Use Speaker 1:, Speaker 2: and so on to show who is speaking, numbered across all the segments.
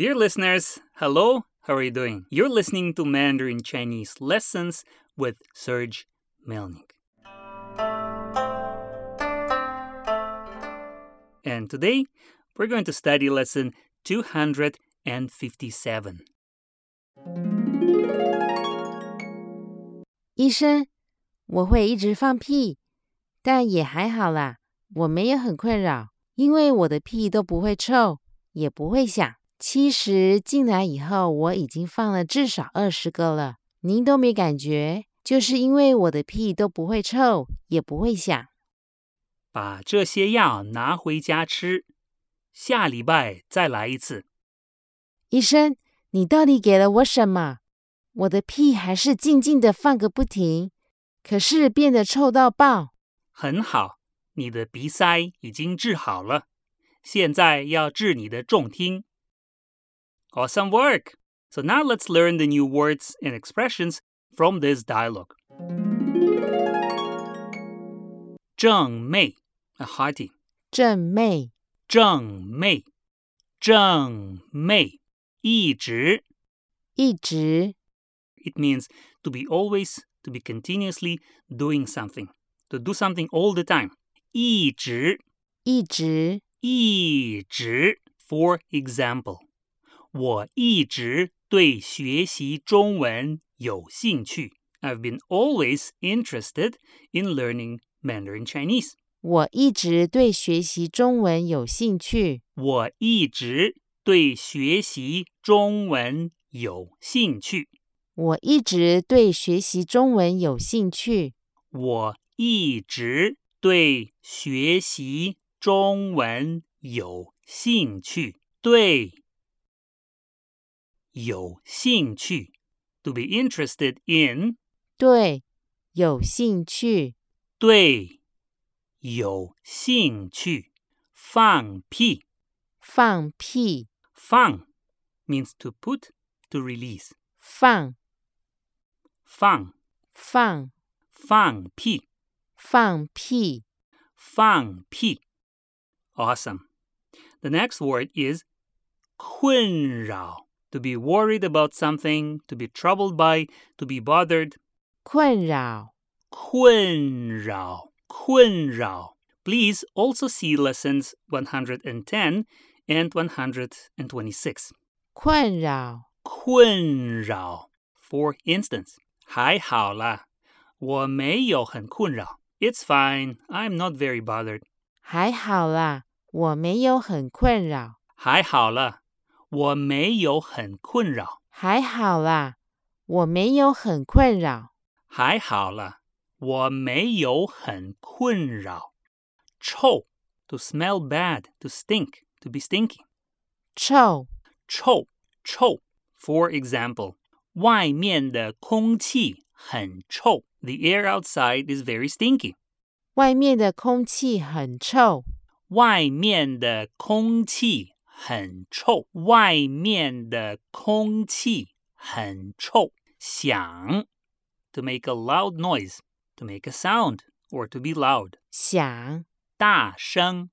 Speaker 1: Dear listeners, hello, how are you doing? You're listening to Mandarin Chinese Lessons with Serge Melnik. And today, we're going to study lesson 257.
Speaker 2: 医生，我会一直放屁，但也还好啦，我没有很困扰，因为我的屁都不会臭，也不会响。 其实进来以后，我已经放了至少二十个了，您都没感觉，就是因为我的屁都不会臭，也不会响。
Speaker 1: 把这些药拿回家吃，下礼拜再来一次。
Speaker 2: 医生，你到底给了我什么？我的屁还是静静的放个不停，可是变得臭到爆。
Speaker 1: 很好，你的鼻塞已经治好了，现在要治你的重听。Awesome work! So now let's learn the new words and expressions from this dialogue. 正妹 a hearty.
Speaker 2: 正妹，
Speaker 1: 正妹，正妹，一直
Speaker 2: 一直
Speaker 1: It means to be always, to be continuously doing something, to do something all the time. 一直
Speaker 2: 一直
Speaker 1: 一直 For example, 我一直对学习中文有兴趣。I've been always interested in learning Mandarin Chinese.
Speaker 2: 我一直对学习中文有兴趣。
Speaker 1: 我一直对学习中文有兴趣。
Speaker 2: 我一直对学习中文有兴趣。
Speaker 1: 我一直对学习中文有兴趣。对，有兴趣，to be interested in，
Speaker 2: 对，有兴趣。
Speaker 1: 对，有兴趣。放屁，
Speaker 2: 放屁，
Speaker 1: 放 means to put, to release.
Speaker 2: 放
Speaker 1: 放，
Speaker 2: 放
Speaker 1: 放屁，
Speaker 2: 放屁。
Speaker 1: 放屁。Awesome. The next word is 困扰. To be worried about something, to be troubled by, to be bothered.
Speaker 2: 困扰，
Speaker 1: 困扰，困扰. Please also see lessons 110 and 126.
Speaker 2: 困扰，
Speaker 1: 困扰. For instance, 还好啦，我没有很困扰. It's fine. I'm not very bothered.
Speaker 2: 还好啦，我没有很困扰。
Speaker 1: 还好了， 我没有很困扰。
Speaker 2: 还好啦，我没有很困扰。
Speaker 1: 还好了，我没有很困扰。臭，to smell bad, to stink, to be stinky.
Speaker 2: 臭，
Speaker 1: 臭，臭。For example, 外面的空气很臭。The air outside is very stinky.
Speaker 2: 外面的空气很臭。
Speaker 1: 外面的空气 很臭。外面的空气很臭。响，to make a loud noise, to make a sound, or to be loud.
Speaker 2: 响，
Speaker 1: 大声，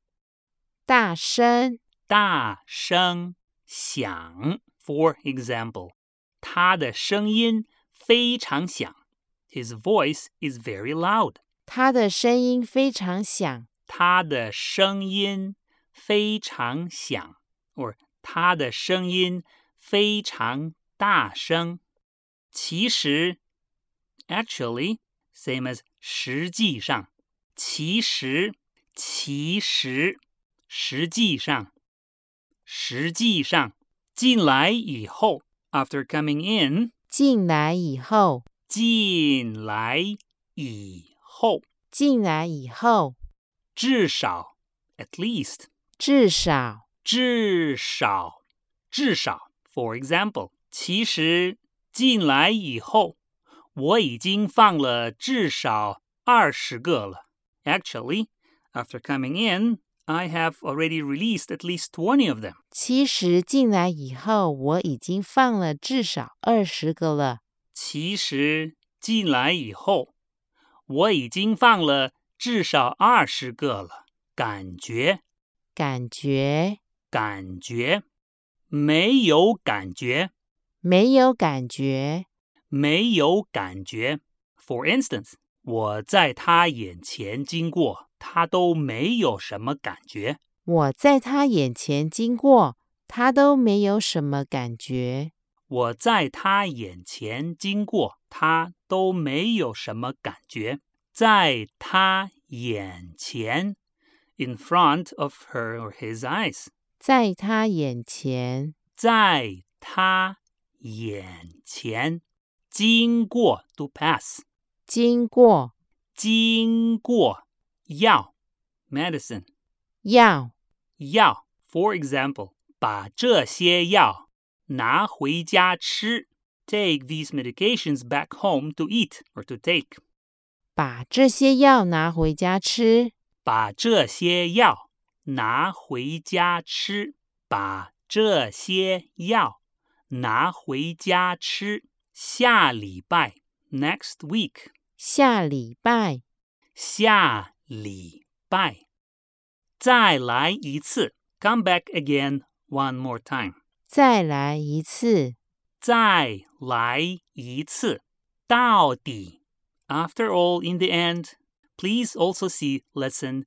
Speaker 2: 大声，
Speaker 1: 大声，响。For example, 他的声音非常响。His voice is very loud.
Speaker 2: 他的声音非常响。
Speaker 1: 他的声音非常响，or 他的声音非常大声。其实，actually same as 实际上，其实，其实，实际上，实际上，进来以后，after coming in，
Speaker 2: 进来以后，
Speaker 1: 进来以后，
Speaker 2: 进来以后，
Speaker 1: 至少，at least。
Speaker 2: 至少，
Speaker 1: 至少，至少。For example，其实进来以后，我已经放了至少二十个了。Actually, after coming in, I have already released at least twenty of them.
Speaker 2: 其实进来以后，我已经放了至少二十个了。
Speaker 1: 其实进来以后，我已经放了至少二十个了。感觉，
Speaker 2: 感觉，
Speaker 1: 感觉没有感觉，
Speaker 2: 没有感觉。
Speaker 1: 没有感觉。For instance，我在他眼前经过，他都没有什么感觉。
Speaker 2: 我在他眼前经过，他都没有什么感觉。
Speaker 1: 我在他眼前经过，他都没有什么感觉。在他眼前，in front of her or his eyes，
Speaker 2: 在他眼前，
Speaker 1: 在他眼前经过，to pass，
Speaker 2: 经过，
Speaker 1: 经过药，medicine，
Speaker 2: 药，
Speaker 1: 药。For example，把这些药拿回家吃。Take these medications back home to eat or to take.
Speaker 2: 把这些药拿回家吃。
Speaker 1: 把这些药拿回家吃。把这些药拿回家吃。下礼拜，next week。
Speaker 2: 下礼拜，
Speaker 1: 下礼拜。再来一次，come back again one more time。
Speaker 2: 再来一次。
Speaker 1: 再来一次，到底。After all, in the end, please also see lesson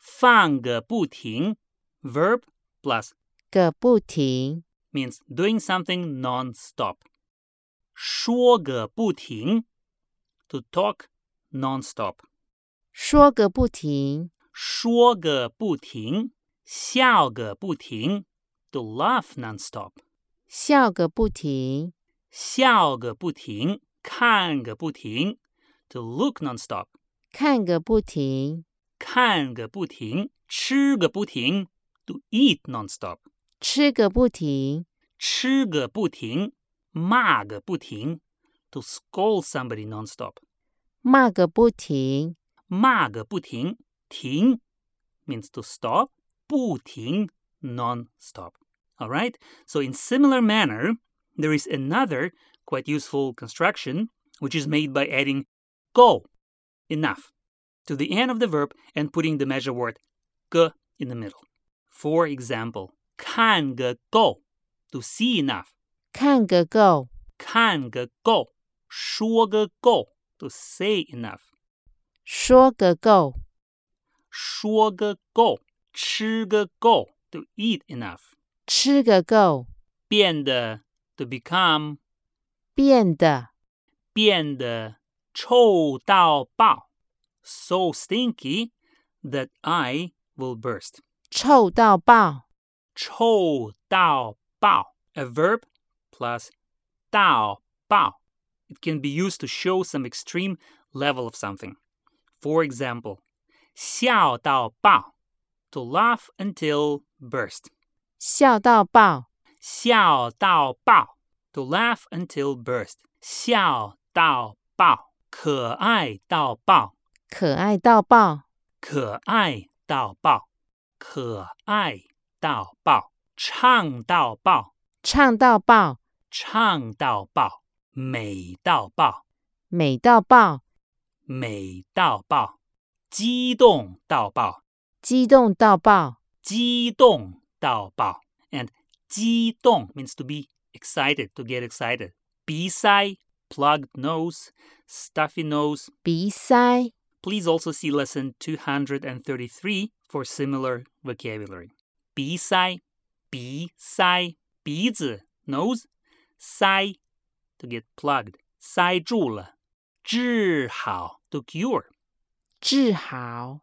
Speaker 1: 放个不停。Verb plus
Speaker 2: 个不停
Speaker 1: means doing something non-stop。说个不停，to talk non-stop。
Speaker 2: 说个不停，
Speaker 1: 说个不停，笑个不停，to laugh non-stop。
Speaker 2: 笑个不停，
Speaker 1: 笑个不停，看个不停，to look non-stop。
Speaker 2: 看个不停，
Speaker 1: 看个不停，吃个不停，to eat non-stop。
Speaker 2: 吃个不停，
Speaker 1: 吃个不停，骂个不停，to scold somebody non-stop。
Speaker 2: 骂个不停，
Speaker 1: 骂个不停，停 means to stop，不停 non-stop. All right. So in similar manner, there is another quite useful construction which is made by adding go enough to the end of the verb and putting the measure word ge in the middle. For example, 看个够 to see enough.
Speaker 2: 看个够，
Speaker 1: 看个够，说个够 to say enough.
Speaker 2: 说个够，
Speaker 1: 说个够，吃个够 to eat enough.
Speaker 2: 吃个够，
Speaker 1: 变得 to become
Speaker 2: 变得
Speaker 1: 变得臭到爆 ，so stinky that I will burst.
Speaker 2: 臭到爆，
Speaker 1: 臭到爆，a verb plus 到爆. It can be used to show some extreme level of something. For example, 笑到爆 to laugh until burst.
Speaker 2: 笑到爆，
Speaker 1: 笑到爆 to laugh until burst. 笑到爆，可爱到爆，
Speaker 2: 可爱到爆，
Speaker 1: 可爱到爆，可爱到爆，唱到爆，
Speaker 2: 唱到爆，
Speaker 1: 唱到爆，美到爆，
Speaker 2: 美到爆，
Speaker 1: 美到爆，激动到爆，
Speaker 2: 激动到爆，
Speaker 1: 激动到爆。And 激动 means to be excited, to get excited. 鼻塞 plugged nose, stuffy nose.
Speaker 2: 鼻塞，
Speaker 1: Please also see lesson 233 for similar vocabulary. 鼻塞，鼻塞，鼻子 nose，塞 to get plugged，塞住了。治好 to cure，
Speaker 2: 治好，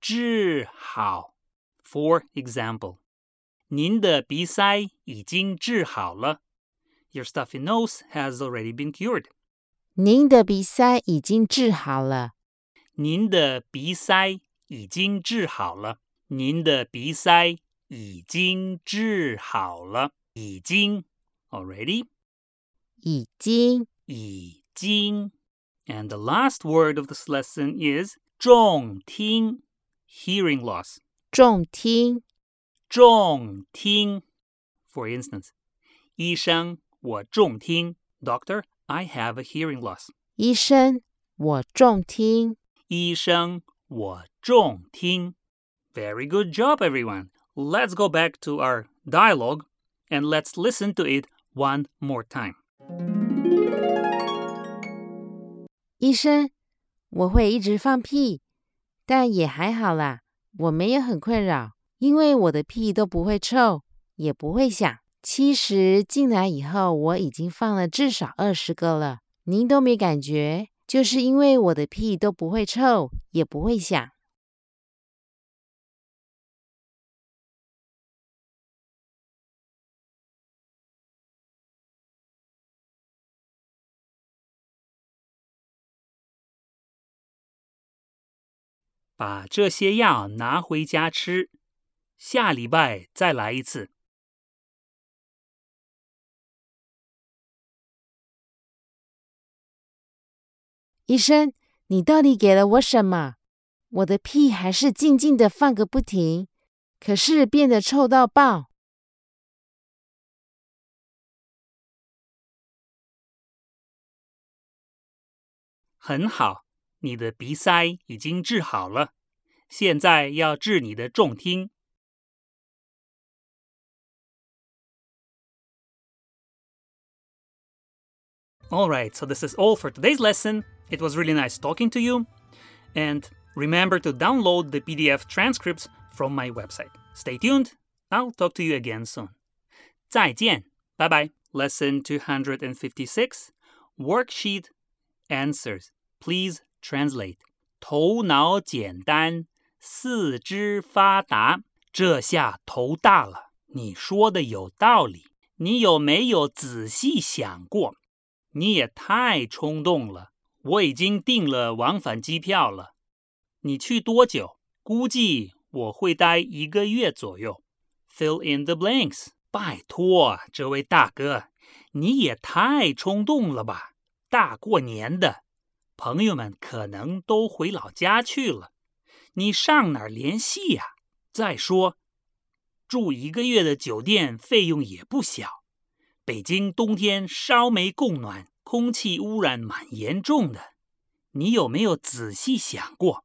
Speaker 1: 治好。For example，您的鼻塞已经治好了。Your stuffy nose has already been cured.
Speaker 2: 您的鼻塞已经治好了。
Speaker 1: 您的鼻塞已经治好了。您的鼻塞已经治好了。已经 Already?
Speaker 2: 已经
Speaker 1: 已经. And the last word of this lesson is 重听 hearing loss.
Speaker 2: 重听
Speaker 1: 重听. For instance, 医生，我重听. Doctor, I have a hearing loss.
Speaker 2: 医生，我重听。
Speaker 1: 医生，我重听. Very good job, everyone. Let's go back to our dialogue and let's listen to it one more time.
Speaker 2: 医生，我会一直放屁，但也还好啦，我没有很困扰，因为我的屁都不会臭，也不会响。其实进来以后，我已经放了至少二十个了，您都没感觉，就是因为我的屁都不会臭，也不会响。
Speaker 1: 把这些药拿回家吃，下礼拜再来一次。
Speaker 2: 医生，你到底给了我什么？我的屁还是静静的放个不停，可是变得臭到爆。
Speaker 1: 很好，你的鼻塞已经治好了，现在要治你的重听。All right, so this is all for today's lesson. It was really nice talking to you. And remember to download the PDF transcripts from my website. Stay tuned. I'll talk to you again soon. 再见. Bye bye. Lesson 256 Worksheet Answers. Please translate. 头脑简单，四肢发达，这下头大了。你说的有道理。你有没有仔细想过？你也太冲动了。 我已经订了往返机票了。你去多久？估计我会待一个月左右。Fill in the blanks。拜托，这位大哥，你也太冲动了吧！大过年的，朋友们可能都回老家去了，你上哪儿联系呀？再说，住一个月的酒店费用也不小。北京冬天烧煤供暖。空气污染蛮严重的，你有没有仔细想过？